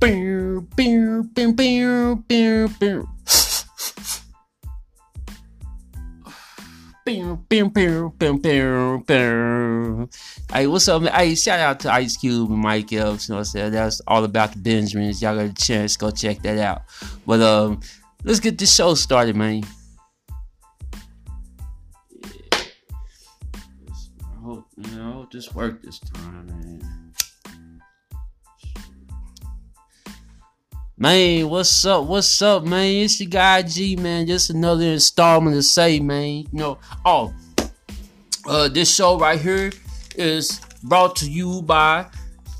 Bow, bow, bow, bow, bow. Bow, bow, bow, bow, bow, bow. Hey, what's up, man? Hey, shout out to Ice Cube and Mike Epps. You know what I'm saying? That's all about the Benjamins. Y'all got a chance, go check that out. But um, let's get this show started, man. I hope, you know, I hope this worked this time, man. Man, what's up? What's up, man? It's your guy G, man. Just another installment to say, man. You know, oh, uh, this show right here is brought to you by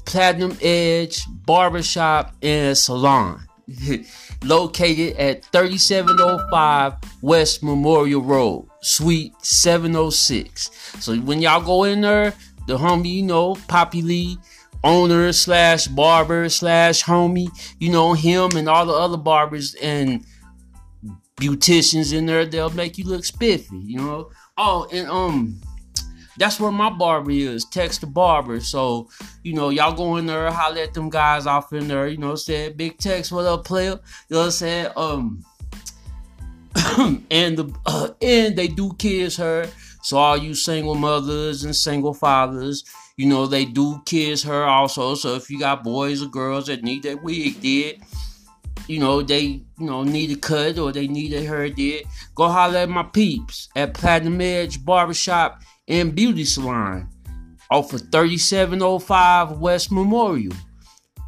Platinum Edge Barbershop and Salon. Located at 3705 West Memorial Road, Suite 706. So when y'all go in there, the homie, you know, Poppy Lee, owner slash barber slash homie, you know, him and all the other barbers and beauticians in there, they'll make you look spiffy, you know. Oh, and um, that's where my barber is, Text the Barber. So, you know, y'all go in there, holler at them guys off in there, you know, say Big Text, what up, player? You know what I'm saying? Um and the uh, and they do kids her. So all you single mothers and single fathers, you know, they do kiss her also. So if you got boys or girls that need that wig did, you know, they, you know, need a cut or they need a hair did, go holler at my peeps at Platinum Edge Barbershop and Beauty Salon off of 3705 West Memorial.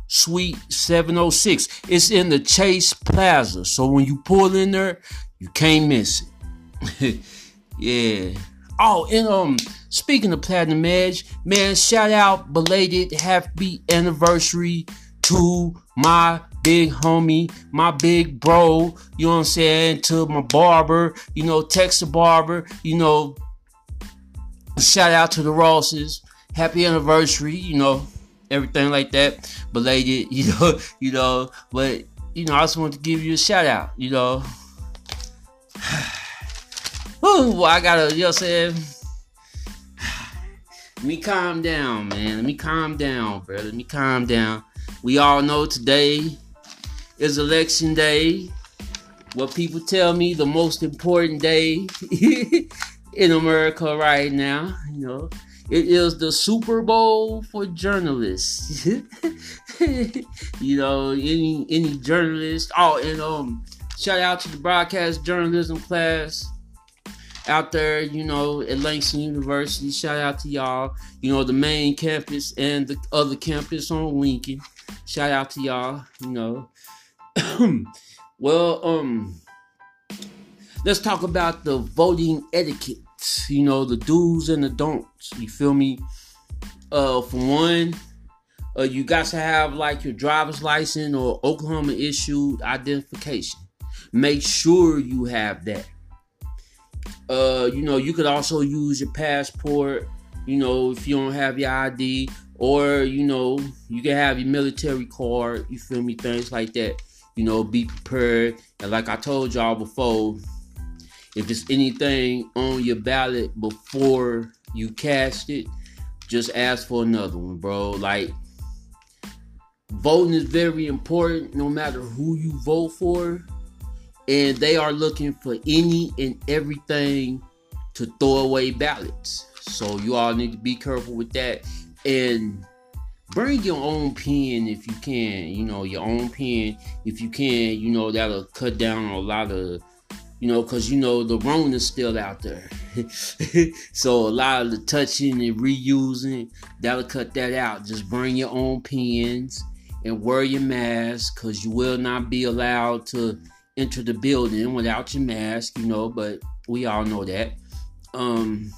Suite 706. It's in the Chase Plaza. So when you pull in there, you can't miss it. yeah. Oh, and um, speaking of Platinum Edge, man, shout out belated beat anniversary to my big homie, my big bro, you know what I'm saying, to my barber, you know, Texas barber, you know, shout out to the Rosses, happy anniversary, you know, everything like that, belated, you know, you know, but you know, I just want to give you a shout out, you know. Ooh, I gotta, you know what I'm saying? Let me calm down, man. Let me calm down, bro. Let me calm down. We all know today is election day. What people tell me the most important day in America right now, you know. It is the Super Bowl for journalists. you know, any any journalist. Oh, and um, shout out to the broadcast journalism class out there, you know, at Langston University. Shout out to y'all. You know, the main campus and the other campus on Lincoln. Shout out to y'all, you know. well, um, let's talk about the voting etiquette. You know, the do's and the don'ts. You feel me? Uh, for one, uh, you got to have like your driver's license or Oklahoma issued identification. Make sure you have that. Uh, you know, you could also use your passport. You know, if you don't have your ID, or you know, you can have your military card. You feel me? Things like that. You know, be prepared. And like I told y'all before, if there's anything on your ballot before you cast it, just ask for another one, bro. Like voting is very important no matter who you vote for. And they are looking for any and everything to throw away ballots. So you all need to be careful with that. And bring your own pen if you can. You know, your own pen if you can. You know, that'll cut down a lot of you know, because you know the Rona's still out there. so a lot of the touching and reusing, that'll cut that out. Just bring your own pens and wear your mask because you will not be allowed to enter the building without your mask, you know, but we all know that. Um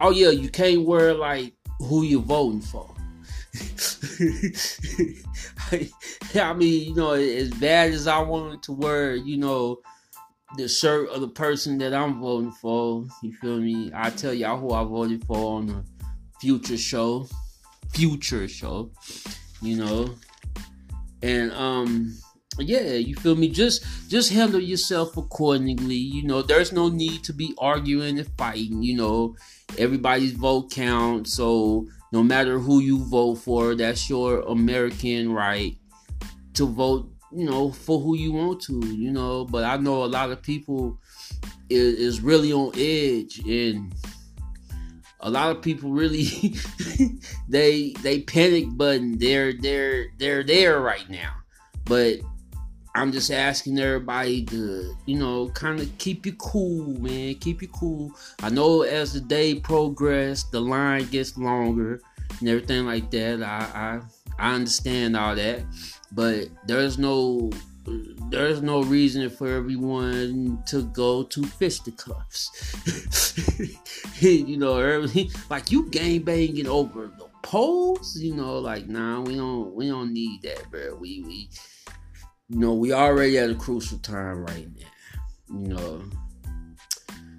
oh yeah, you can't wear like who you're voting for. I mean, you know, as bad as I wanted to wear, you know, the shirt of the person that I'm voting for. You feel me? I tell y'all who I voted for on the future show. Future show. You know. And um yeah, you feel me? Just just handle yourself accordingly. You know, there's no need to be arguing and fighting, you know. Everybody's vote counts, so no matter who you vote for, that's your American right to vote, you know, for who you want to, you know. But I know a lot of people is, is really on edge and a lot of people really they they panic button they're they're they're there right now but i'm just asking everybody to you know kind of keep you cool man keep you cool i know as the day progresses, the line gets longer and everything like that i i, I understand all that but there's no there's no reason for everyone to go to fisticuffs. you know, like you gang banging over the poles. You know, like nah, we don't we don't need that, bro. We we you know we already at a crucial time right now. You know.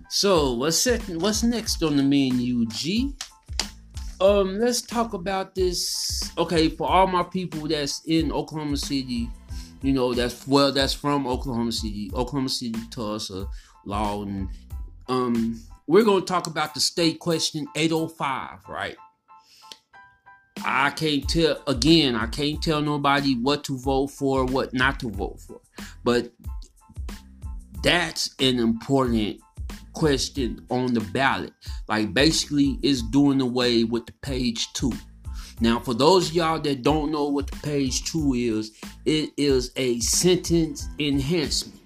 So what's second? What's next on the menu, G? Um, let's talk about this. Okay, for all my people that's in Oklahoma City you know, that's well, that's from Oklahoma City, Oklahoma City, Tulsa, Lawton. Um, we're gonna talk about the state question 805, right? I can't tell again, I can't tell nobody what to vote for, what not to vote for. But that's an important question on the ballot. Like basically it's doing away with the page two. Now, for those y'all that don't know what the page two is, it is a sentence enhancement,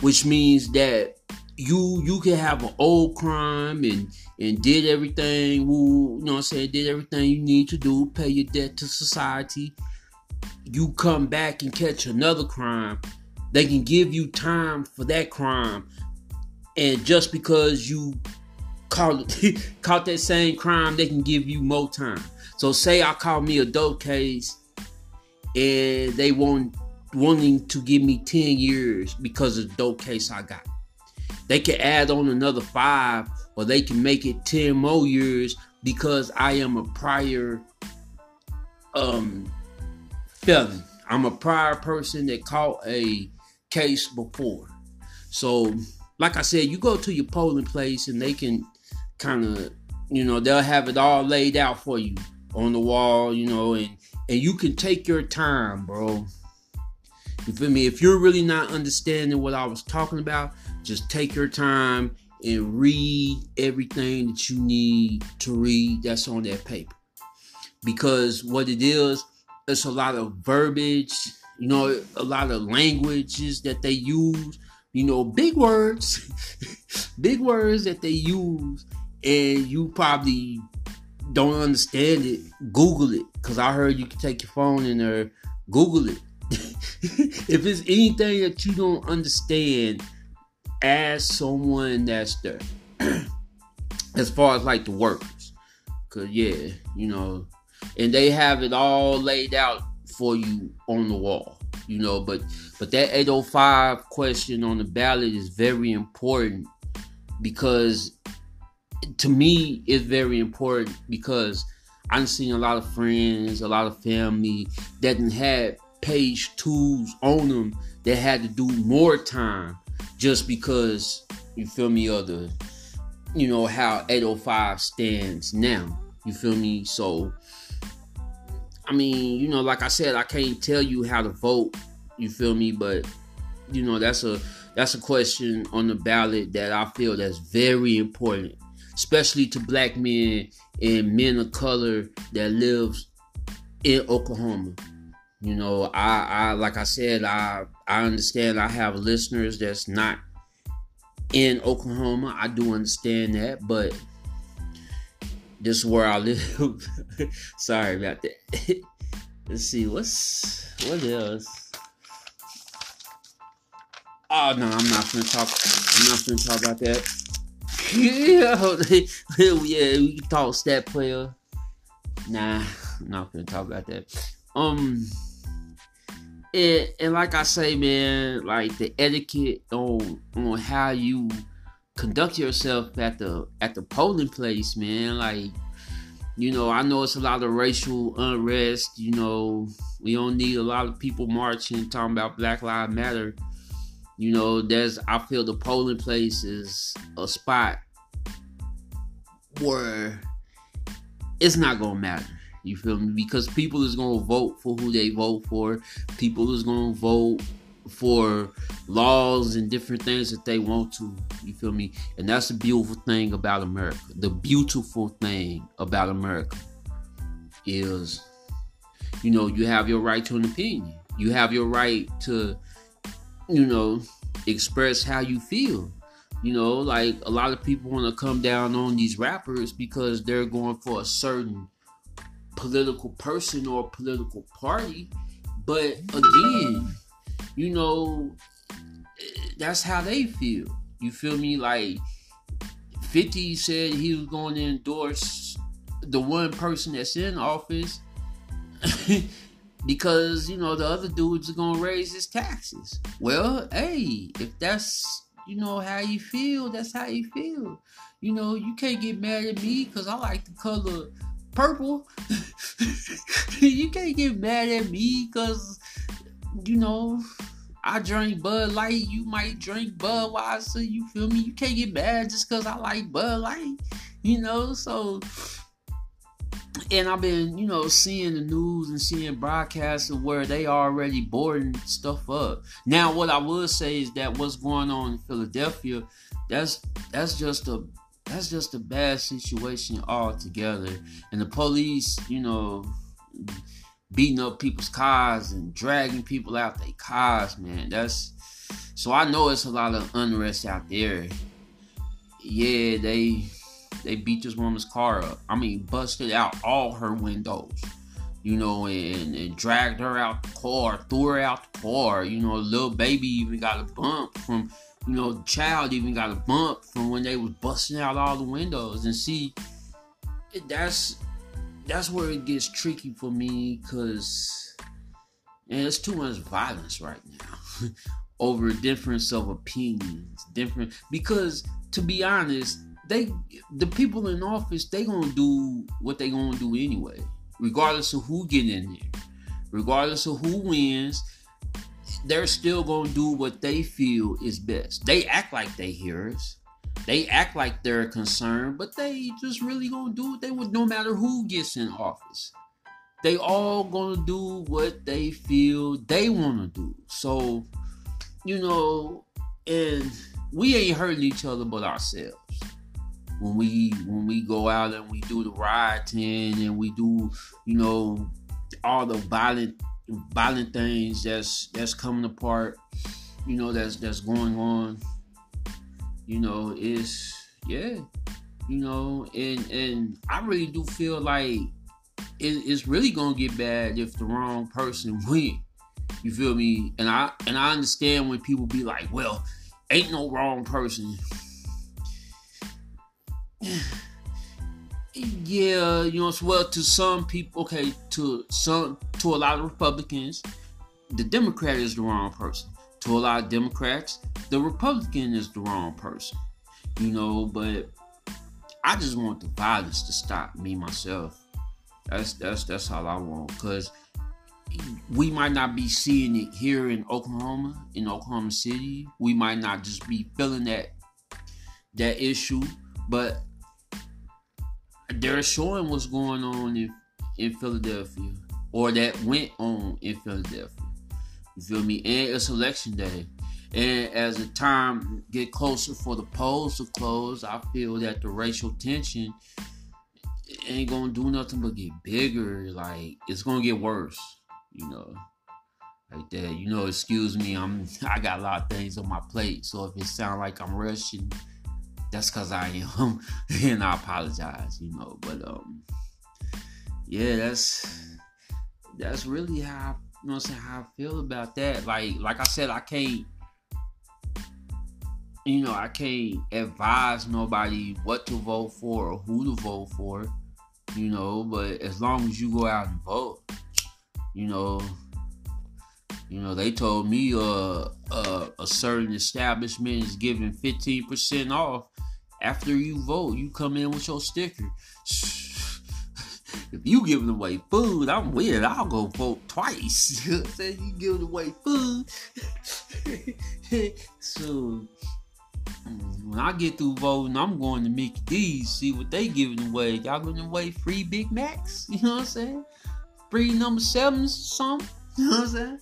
which means that you you can have an old crime and and did everything you know what I'm saying did everything you need to do pay your debt to society. You come back and catch another crime. They can give you time for that crime. And just because you caught caught that same crime they can give you more time. So say I call me a dope case and they want wanting to give me 10 years because of the dope case I got. They can add on another five or they can make it 10 more years because I am a prior um felon. I'm a prior person that caught a case before. So like I said, you go to your polling place and they can kind of, you know, they'll have it all laid out for you on the wall, you know, and and you can take your time, bro. You feel me? If you're really not understanding what I was talking about, just take your time and read everything that you need to read that's on that paper. Because what it is, it's a lot of verbiage, you know, a lot of languages that they use, you know, big words, big words that they use, and you probably don't understand it, Google it. Cause I heard you can take your phone and there, Google it. if it's anything that you don't understand, ask someone that's there. as far as like the workers. Cause yeah, you know, and they have it all laid out for you on the wall. You know, but but that 805 question on the ballot is very important because to me it's very important because I've seen a lot of friends, a lot of family that had page twos on them that had to do more time just because you feel me of the you know how 805 stands now. You feel me? So I mean, you know, like I said, I can't tell you how to vote. You feel me? But you know, that's a that's a question on the ballot that I feel that's very important especially to black men and men of color that lives in Oklahoma. You know, I, I like I said, I I understand I have listeners that's not in Oklahoma. I do understand that, but this is where I live. Sorry about that. Let's see, what's what else? Oh no, I'm not gonna talk. I'm not gonna talk about that yeah, yeah, we can talk stat player. Nah, I'm not gonna talk about that. Um, and, and like I say, man, like the etiquette on on how you conduct yourself at the at the polling place, man. Like, you know, I know it's a lot of racial unrest. You know, we don't need a lot of people marching talking about Black Lives Matter you know, there's I feel the polling place is a spot where it's not gonna matter. You feel me? Because people is gonna vote for who they vote for. People is gonna vote for laws and different things that they want to. You feel me? And that's the beautiful thing about America. The beautiful thing about America is, you know, you have your right to an opinion. You have your right to, you know, express how you feel. You know, like a lot of people want to come down on these rappers because they're going for a certain political person or political party. But again, you know, that's how they feel. You feel me? Like 50 said he was going to endorse the one person that's in office because, you know, the other dudes are going to raise his taxes. Well, hey, if that's, you know, how you feel, that's how you feel. You know, you can't get mad at me because I like the color purple. you can't get mad at me because, you know, I drink Bud Light, you might drink Budweiser, you feel me? You can't get mad just because I like Bud Light, you know? So, and I've been, you know, seeing the news and seeing broadcasts of where they already boarding stuff up. Now, what I would say is that what's going on in Philadelphia, that's that's just a that's just a bad situation altogether. And the police, you know, beating up people's cars and dragging people out their cars, man. That's so I know it's a lot of unrest out there. Yeah, they they beat this woman's car up. I mean, busted out all her windows, you know, and, and dragged her out the car, threw her out the car. You know, little baby even got a bump from, you know, the child even got a bump from when they was busting out all the windows. And see, that's that's where it gets tricky for me because it's too much violence right now over difference of opinions different because to be honest they the people in office they gonna do what they gonna do anyway regardless of who get in there regardless of who wins they're still gonna do what they feel is best they act like they hear us they act like they're concerned, but they just really gonna do what they would no matter who gets in office. They all gonna do what they feel they wanna do. So, you know, and we ain't hurting each other but ourselves. When we when we go out and we do the rioting and we do, you know, all the violent violent things that's that's coming apart, you know, that's that's going on you know, it's yeah, you know, and and I really do feel like it, it's really gonna get bad if the wrong person win. You feel me? And I and I understand when people be like, well, ain't no wrong person. Yeah, you know, as well to some people, okay, to some to a lot of Republicans, the Democrat is the wrong person to a lot of Democrats, the Republican is the wrong person. You know, but I just want the violence to stop me myself. That's that's that's all I want. Cause we might not be seeing it here in Oklahoma, in Oklahoma City. We might not just be feeling that that issue, but they're showing what's going on in, in Philadelphia or that went on in Philadelphia. You feel me? And it's election day. And as the time get closer for the polls to close, I feel that the racial tension ain't gonna do nothing but get bigger. Like it's gonna get worse, you know. Like that, you know. Excuse me, I'm I got a lot of things on my plate, so if it sound like I'm rushing, that's cause I am, and I apologize, you know. But um, yeah, that's that's really how you know I'm saying, how I feel about that. Like like I said, I can't you know, I can't advise nobody what to vote for or who to vote for, you know, but as long as you go out and vote, you know, you know, they told me uh, uh, a certain establishment is giving 15% off after you vote. You come in with your sticker if you giving away food, I'm with. I'll go vote twice. Say you giving away food. so when I get through voting, I'm going to Mickey D's, see what they giving away. Y'all giving away free Big Macs? You know what I'm saying? Free number sevens or something? You know what I'm saying?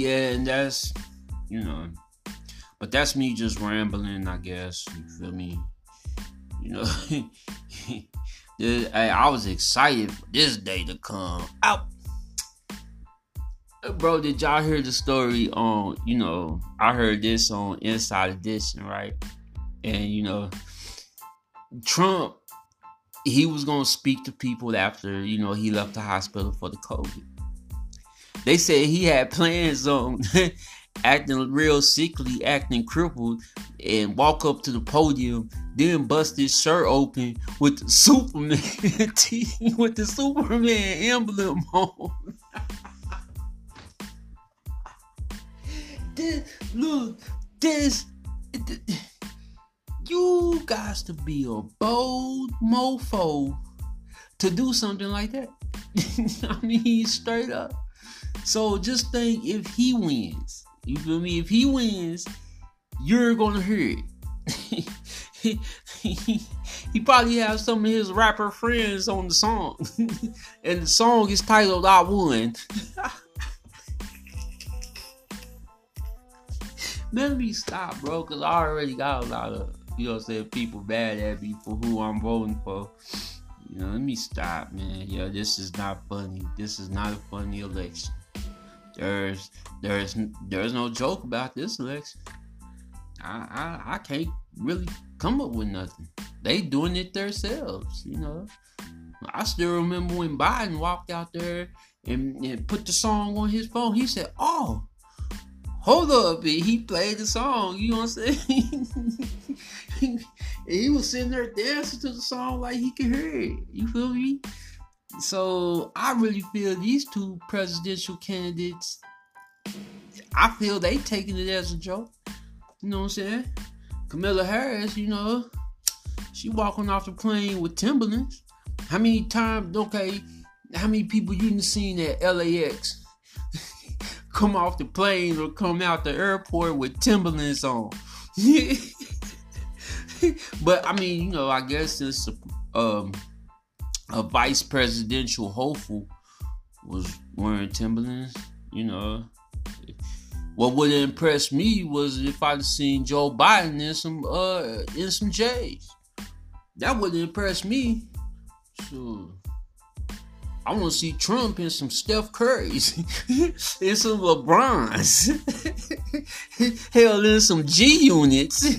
Yeah, and that's you know, but that's me just rambling, I guess. You feel me? You know, I was excited for this day to come out. Uh, bro, did y'all hear the story on, you know, I heard this on Inside Edition, right? And, you know, Trump, he was going to speak to people after, you know, he left the hospital for the COVID. They said he had plans on acting real sickly, acting crippled, and walk up to the podium, then bust his shirt open with the Superman with the Superman emblem on. this, look, this, you got to be a bold mofo to do something like that. I mean, straight up. So just think if he wins, you feel me? If he wins, you're gonna hear it. he, probably has some of his rapper friends on the song, and the song is titled "I Won." Let me stop, bro, because I already got a lot of you know, what I'm saying people bad at me for who I'm voting for. You know, let me stop, man. Yeah, this is not funny. This is not a funny election. There's there's there's no joke about this election. I, I I can't really come up with nothing. They doing it themselves, you know. I still remember when Biden walked out there and, and put the song on his phone. He said, "Oh, hold up!" And he played the song. You know what I'm saying? he was sitting there dancing to the song like he could hear it. You feel me? So I really feel these two presidential candidates, I feel they taking it as a joke. You know what I'm saying? Kamala Harris, you know, she walking off the plane with Timberlands. How many times, okay, how many people you seen at LAX come off the plane or come out the airport with Timberlands on? but I mean, you know, I guess it's um a vice presidential hopeful was wearing Timberlands, you know. What would impress me was if I'd seen Joe Biden in some uh in some J's. That would impress me. So I want to see Trump in some Steph Curry's, in some LeBrons, hell, in some G units.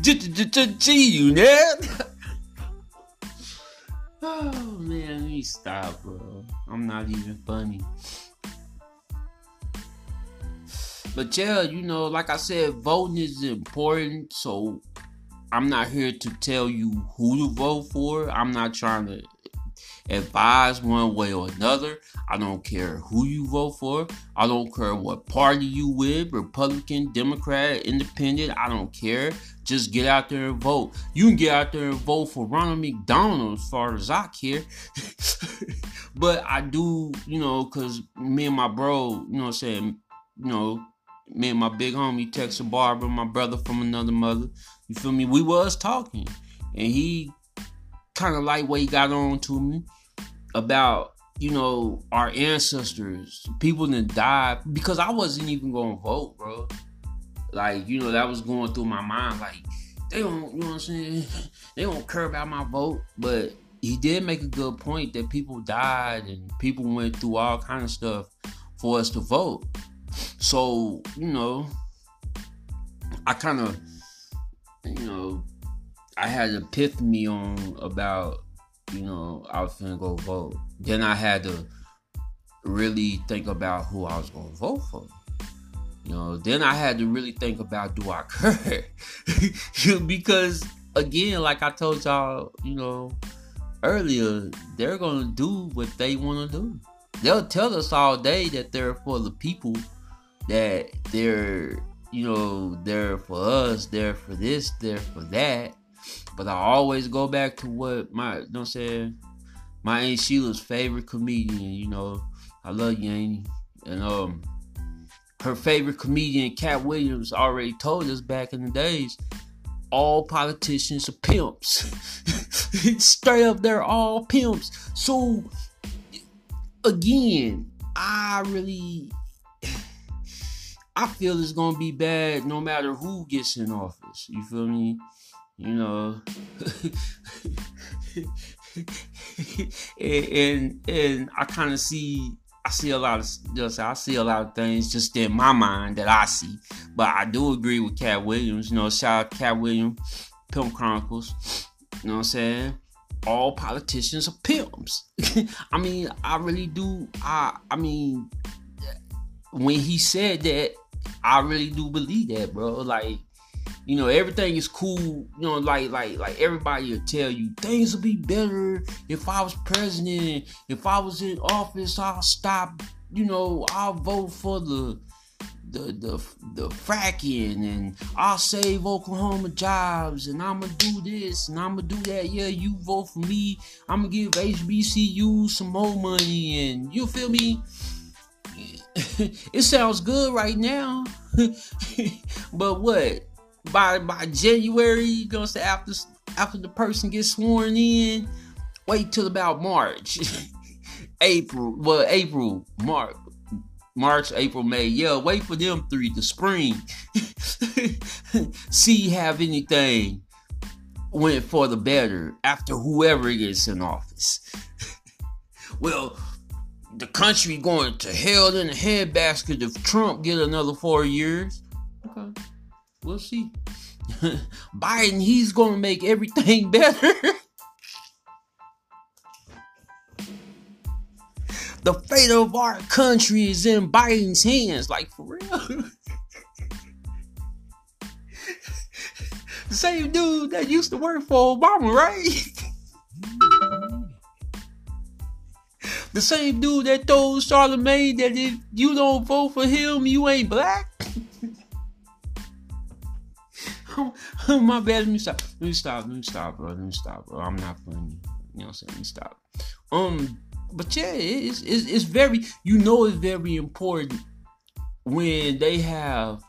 G unit. Oh man, let me stop, bro. I'm not even funny. But yeah, you know, like I said, voting is important. So I'm not here to tell you who to vote for. I'm not trying to advise one way or another. I don't care who you vote for. I don't care what party you with, Republican, Democrat, Independent. I don't care. Just get out there and vote. You can get out there and vote for Ronald McDonald as far as I care. but I do, you know, because me and my bro, you know I'm saying, you know, me and my big homie Texas Barber, my brother from another mother. You feel me? We was talking. And he kind of like what he got on to me about you know our ancestors, people that died because I wasn't even going to vote, bro. Like you know that was going through my mind. Like they don't, you know what I'm saying? They don't care about my vote, but he did make a good point that people died and people went through all kind of stuff for us to vote. So you know, I kind of, you know, I had an epiphany on about you know, I was gonna go vote. Then I had to really think about who I was gonna vote for. You know, then I had to really think about do I care? because again, like I told y'all, you know, earlier, they're gonna do what they wanna do. They'll tell us all day that they're for the people, that they're, you know, they're for us, they're for this, they're for that. But I always go back to what my, you know I'm saying, my Aunt Sheila's favorite comedian, you know. I love you. And um, her favorite comedian, Katt Williams, already told us back in the days, all politicians are pimps. Straight up, they're all pimps. So again, I really I feel it's gonna be bad no matter who gets in office. You feel me? You know. and, and, and I kind of see I see a lot of just I see a lot of things just in my mind that I see. But I do agree with Katt Williams. You know, shout out Katt Williams, Pimp Chronicles. You know what I'm saying? All politicians are pimps. I mean, I really do. I I mean, when he said that, I really do believe that, bro. Like you know, everything is cool. You know, like like like everybody will tell you things will be better if I was president. If I was in office, I'll stop. You know, I'll vote for the the the the fracking and I'll save Oklahoma jobs and I'ma do this and I'ma do that. Yeah, you vote for me. I'ma give HBCU some more money and you feel me? it sounds good right now. but what? By by January, you gonna say after after the person gets sworn in, wait till about March, April. Well, April, March, March, April, May. Yeah, wait for them three. The spring, see have anything went for the better after whoever gets in office. well, the country going to hell in a headbasket if Trump get another four years. Okay. We'll see. Biden, he's going to make everything better. the fate of our country is in Biden's hands. Like, for real. the same dude that used to work for Obama, right? the same dude that told Charlemagne that if you don't vote for him, you ain't black. My bad. Let me stop. Let me stop. Let me stop, bro. Let me stop, bro. I'm not funny. You know what I'm saying? Let me stop. Um, but yeah, it's, it's it's very. You know, it's very important when they have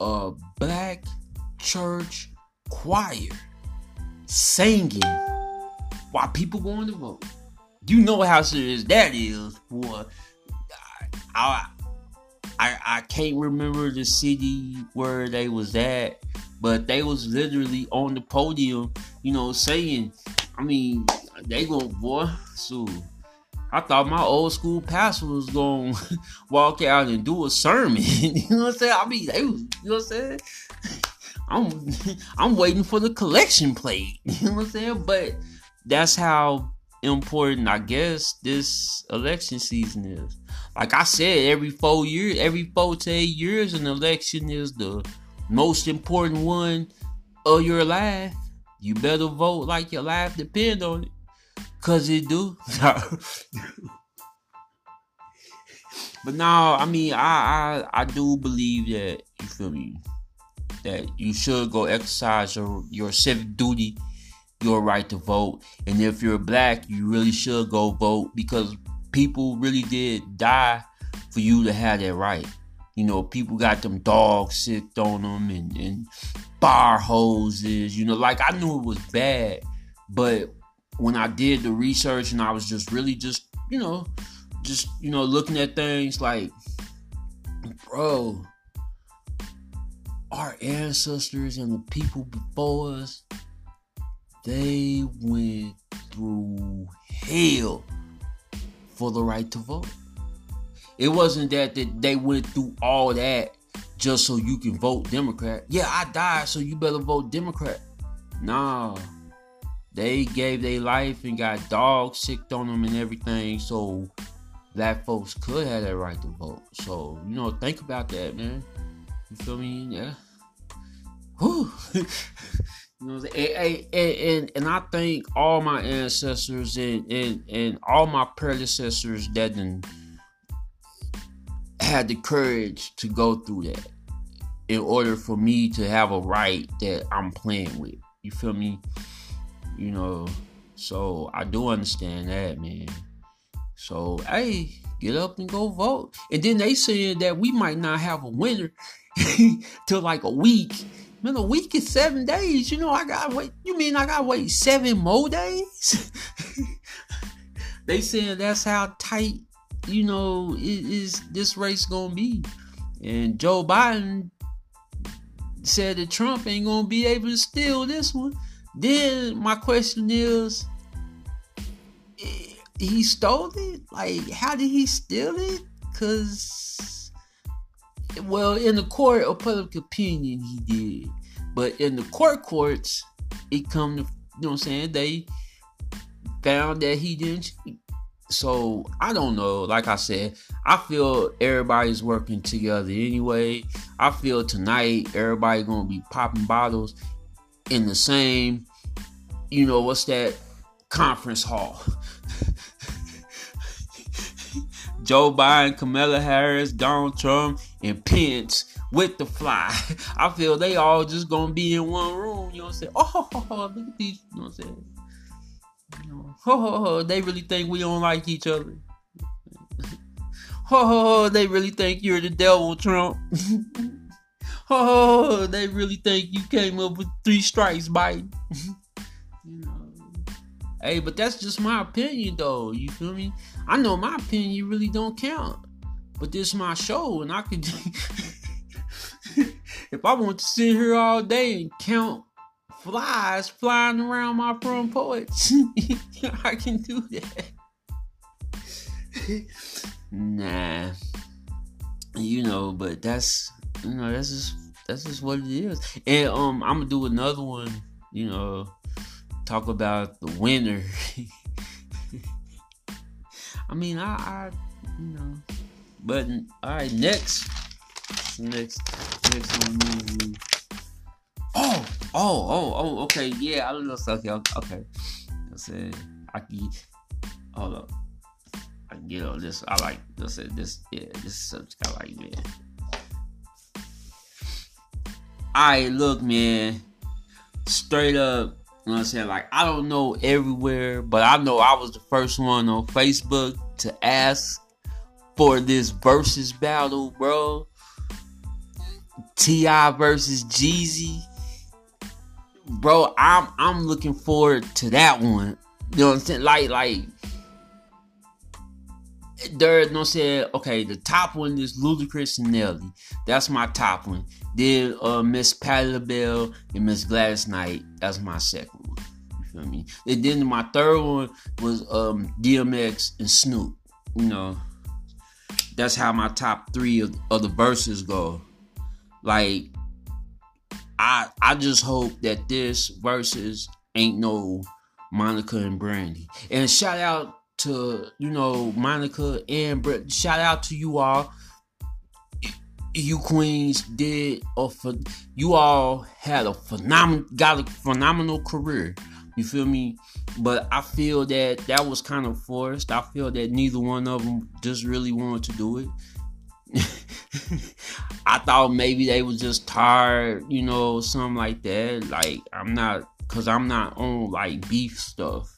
a black church choir singing while people going to vote. You know how serious that is, boy. I, I I I can't remember the city where they was at, but they was literally on the podium, you know, saying, I mean, they go, boy, so I thought my old school pastor was to walk out and do a sermon. you know what I'm saying? I mean, they was, you know what I'm saying? I'm I'm waiting for the collection plate. You know what I'm saying? But that's how important I guess this election season is. Like I said, every four years, every four to eight years, an election is the most important one of your life, you better vote like your life depend on it. Cause it do. but no, I mean I, I I do believe that you feel me that you should go exercise your, your civic duty, your right to vote. And if you're black, you really should go vote because people really did die for you to have that right. You know, people got them dogs sick on them and, and bar hoses. You know, like I knew it was bad, but when I did the research and I was just really just, you know, just, you know, looking at things like, bro, our ancestors and the people before us, they went through hell for the right to vote. It wasn't that, that they went through all that just so you can vote Democrat. Yeah, I died, so you better vote Democrat. Nah. They gave their life and got dogs sicked on them and everything, so black folks could have that right to vote. So, you know, think about that, man. You feel me? Yeah. Whew. you know, and, and, and, I thank all my ancestors and, and, and all my predecessors that had the courage to go through that in order for me to have a right that I'm playing with. You feel me? You know, so I do understand that, man. So hey, get up and go vote. And then they said that we might not have a winner till like a week. Man, a week is seven days. You know, I gotta wait. You mean I gotta wait seven more days? they saying that's how tight, you know, is this race gonna be. And Joe Biden said that Trump ain't gonna be able to steal this one. Then my question is, eh, he stole it? Like, how did he steal it? Cause, well, in the court of public opinion, he did. But in the court courts, it come to, you know what I'm saying? They found that he didn't cheat. So I don't know. Like I said, I feel everybody's working together anyway. I feel tonight everybody gonna be popping bottles in the same, you know, what's that conference hall. Joe Biden, Kamala Harris, Donald Trump, and Pence with the fly. I feel they all just gonna be in one room. You know what I'm saying? Oh, look at these. You know what I'm saying? Ho, they really think we don't like each other. ho, they really think you're the devil, Trump. ho, they really think you came up with three strikes, Biden. you know. Hey, but that's just my opinion, though. You feel me? I know my opinion really don't count, but this is my show, and I could. if I want to sit here all day and count flies flying around my front porch, I can do that. nah, you know, but that's you know that's just that's just what it is. And um, I'm gonna do another one. You know, talk about the winner. I mean, I, I you know, but all right, next, next, next one. Oh, oh, oh, oh, okay, yeah, I don't know, okay, okay. I said I can. Hold up, I can get on this. I like this. This, yeah, this subject I like, man. Alright, look, man. Straight up, you know what I'm saying? Like, I don't know everywhere, but I know I was the first one on Facebook to ask for this versus battle, bro. T.I. versus Jeezy. Bro, I'm I'm looking forward to that one. You know what I'm saying? Like, like they're no saying okay, the top one is Ludacris and Nelly. That's my top one. Then uh Miss Patti LaBelle and Miss Gladys Knight. That's my second one. You feel me? And then my third one was um DMX and Snoop. You know, that's how my top three of, of the verses go. Like, I I just hope that this verses ain't no Monica and Brandy. And shout out to you know Monica and Brett. Shout out to you all. You queens did a you all had a phenomenal got a phenomenal career. You feel me? But I feel that that was kind of forced. I feel that neither one of them just really wanted to do it. I thought maybe they was just tired, you know, something like that. Like I'm not, cause I'm not on like beef stuff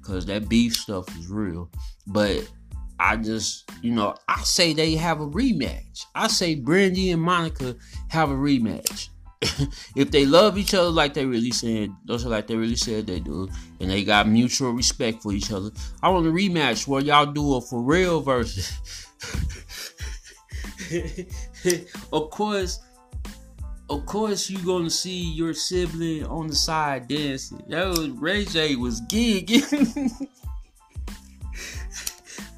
because that beef stuff is real. But I just, you know, I say they have a rematch. I say Brandy and Monica have a rematch. if they love each other like they really said, those are like they really said they do, and they got mutual respect for each other, I want a rematch where y'all do a for real versus. of course, of course you're gonna see your sibling on the side dancing. Yo, Ray J was gigging.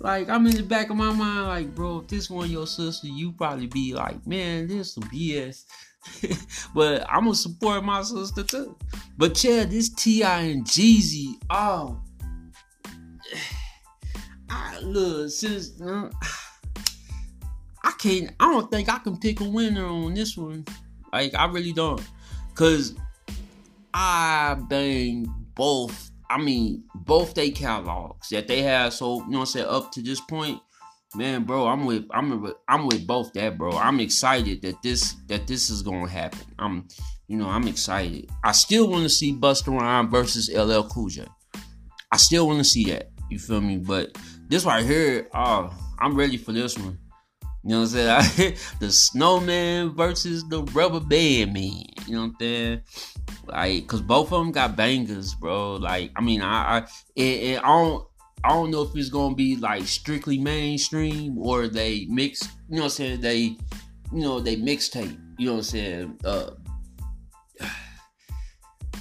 like I'm in the back of my mind, like, bro, if this one your sister, you probably be like, man, this some BS. but I'm gonna support my sister too. But yeah, this T.I. and Jeezy, oh, I look since uh, I can't. I don't think I can pick a winner on this one. Like I really don't, cause I bang both. I mean, both they catalogs that they have. So you know, what I'm saying up to this point, man, bro, I'm with I'm with I'm with both that, bro. I'm excited that this that this is gonna happen. I'm you know, I'm excited. I still want to see Busta Rhymes versus LL Cool J. I still want to see that. You feel me? But this right here, oh, I'm ready for this one. You know what I'm saying? the snowman versus the rubber band man. You know what I'm saying? Like, cause both of them got bangers, bro. Like, I mean, I, I, it, it, I don't, I don't know if it's gonna be like strictly mainstream or they mix. You know what I'm saying? They, you know, they mixtape. You know what I'm saying? Uh,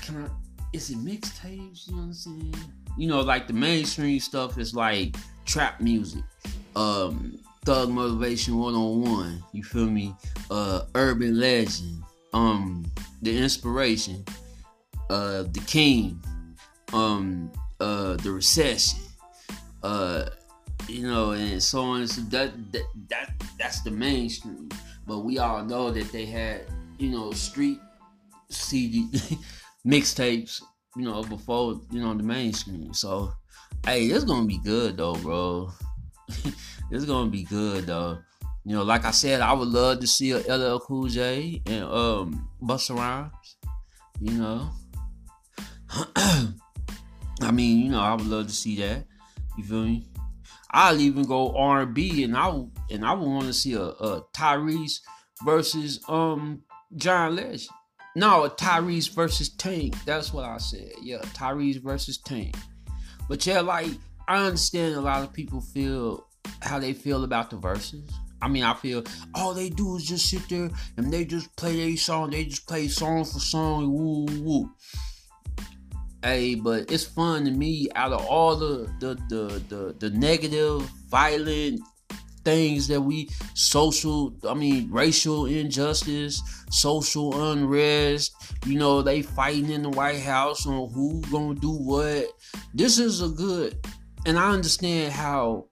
can I? Is it mixtapes? You know what I'm saying? You know, like the mainstream stuff is like trap music. Um, Thug Motivation 101. You feel me? Uh Urban Legend. Um The Inspiration. Uh The King. Um uh The Recession. Uh you know, and so on. So that, that that that's the mainstream. But we all know that they had, you know, street CD mixtapes, you know, before, you know, the mainstream. So hey, it's gonna be good though, bro. it's gonna be good though. You know, like I said, I would love to see a LL Cool J and um Busta Rhymes. You know, I mean, you know, I would love to see that. You feel me? I'll even go R and B, and I and I would want to see a, a Tyrese versus um John Legend. No, a Tyrese versus Tank. That's what I said. Yeah, Tyrese versus Tank. But yeah, like I understand a lot of people feel how they feel about the verses. I mean, I feel all they do is just sit there and they just play a song. They just play song for song. Woo woo. Hey, but it's fun to me. Out of all the the the the, the negative, violent things that we social i mean racial injustice social unrest you know they fighting in the white house on who gonna do what this is a good and i understand how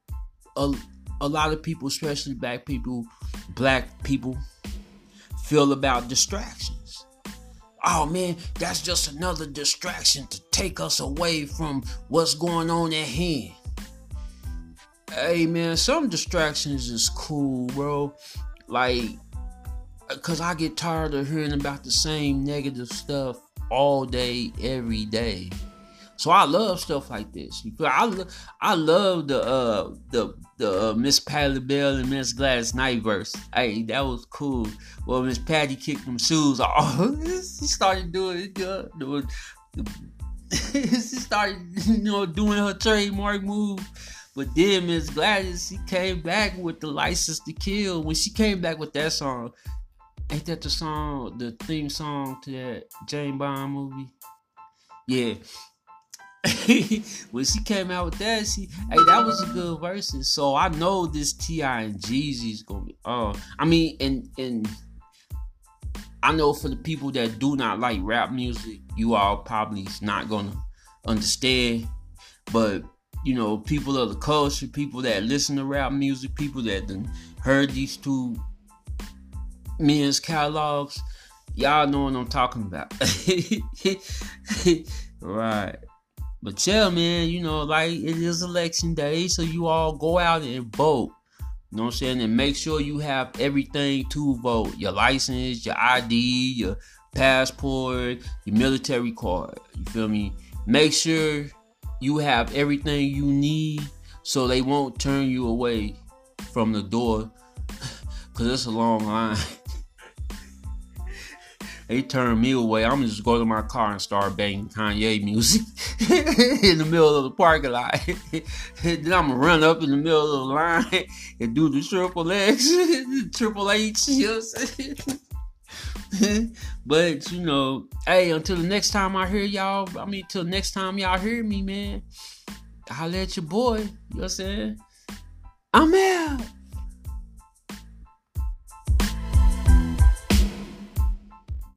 a, a lot of people, especially black people, black people, feel about distractions. Oh man, that's just another distraction to take us away from what's going on at hand. Hey man, some distractions is cool, bro. Like, cause I get tired of hearing about the same negative stuff all day, every day. So I love stuff like this. I lo- I love the uh the the uh, Miss Patty Bell and Miss Gladys Knight verse. Hey, that was cool. Well, Miss Patty kicked them shoes off. she started doing doing. she started, you know, doing her trademark move. But then Miss Gladys, she came back with the license to kill. When she came back with that song, ain't that the song, the theme song to that James Bond movie? Yeah. when she came out with that, she hey, that was a good verse. So I know this T.I. and Jeezy's gonna be uh I mean and and I know for the people that do not like rap music, you all probably not gonna understand. But you know, people of the culture, people that listen to rap music, people that done heard these two men's catalogs, y'all know what I'm talking about. right. But yeah, man, you know, like it is election day, so you all go out and vote. You know what I'm saying? And make sure you have everything to vote. Your license, your ID, your passport, your military card. You feel me? Make sure you have everything you need so they won't turn you away from the door. Cause it's a long line. They turn me away. I'm just go to my car and start banging Kanye music in the middle of the parking lot. then I'm gonna run up in the middle of the line and do the triple X, triple H. You know what I'm but you know, hey, until the next time I hear y'all, I mean, till next time y'all hear me, man, I'll let your boy. You know what I'm saying? I'm out.